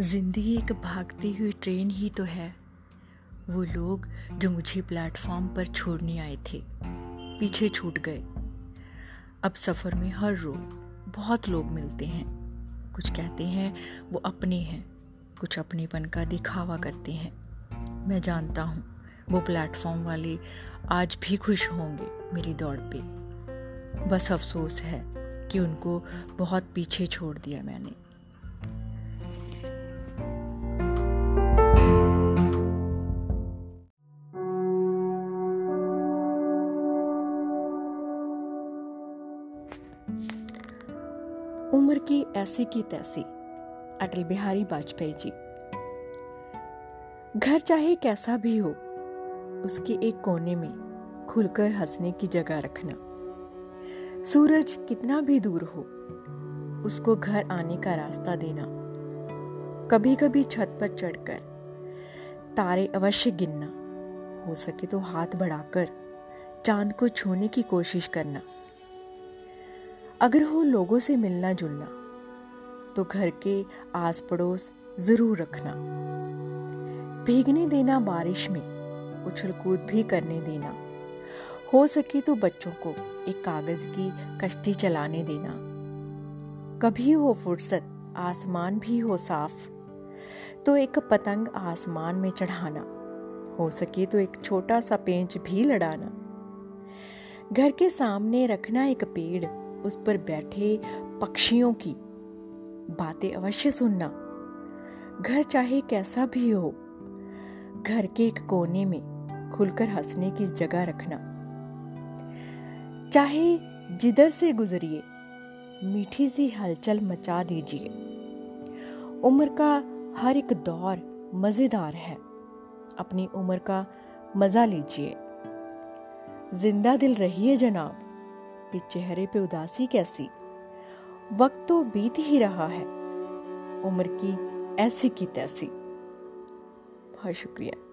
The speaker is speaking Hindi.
ज़िंदगी एक भागती हुई ट्रेन ही तो है। वो लोग जो मुझे प्लेटफॉर्म पर छोड़ने आए थे, पीछे छूट गए। अब सफ़र में हर रोज़ बहुत लोग मिलते हैं। कुछ कहते हैं, वो अपने हैं। कुछ अपनेपन का दिखावा करते हैं। मैं जानता हूँ, वो प्लेटफॉर्म वाले आज भी खुश होंगे मेरी दौड़ पे। बस अफसोस है कि उनको बहुत पीछे छोड़ दिया मैंने। उम्र की ऐसी की तैसी, अटल बिहारी वाजपेयी जी। घर चाहे कैसा भी हो, उसके एक कोने में खुलकर हंसने की जगह रखना। सूरज कितना भी दूर हो, उसको घर आने का रास्ता देना। कभी कभी छत पर चढ़कर तारे अवश्य गिनना, हो सके तो हाथ बढ़ाकर चाँद को छूने की कोशिश करना। अगर हो लोगों से मिलना जुलना तो घर के आस पड़ोस ज़रूर रखना। भीगने देना बारिश में उछल कूद भी करने देना। हो सके तो बच्चों को एक कागज़ की कश्ती चलाने देना। कभी हो फुर्सत, आसमान भी हो साफ़ तो एक पतंग आसमान में चढ़ाना। हो सके तो एक छोटा सा पेंच भी लड़ाना। घर के सामने रखना एक पेड़ उस पर बैठे पक्षियों की बातें अवश्य सुनना। घर चाहे कैसा भी हो, घर के एक कोने में खुलकर हंसने की जगह रखना। चाहे जिधर से गुजरिए, मीठी सी हलचल मचा दीजिए। उम्र का हर एक दौर मज़ेदार है। अपनी उम्र का मज़ा लीजिए। ज़िंदा दिल रहिए जनाब। ये चेहरे पे उदासी कैसी? वक्त तो बीत ही रहा है। उम्र की ऐसी की तैसी। बहुत शुक्रिया।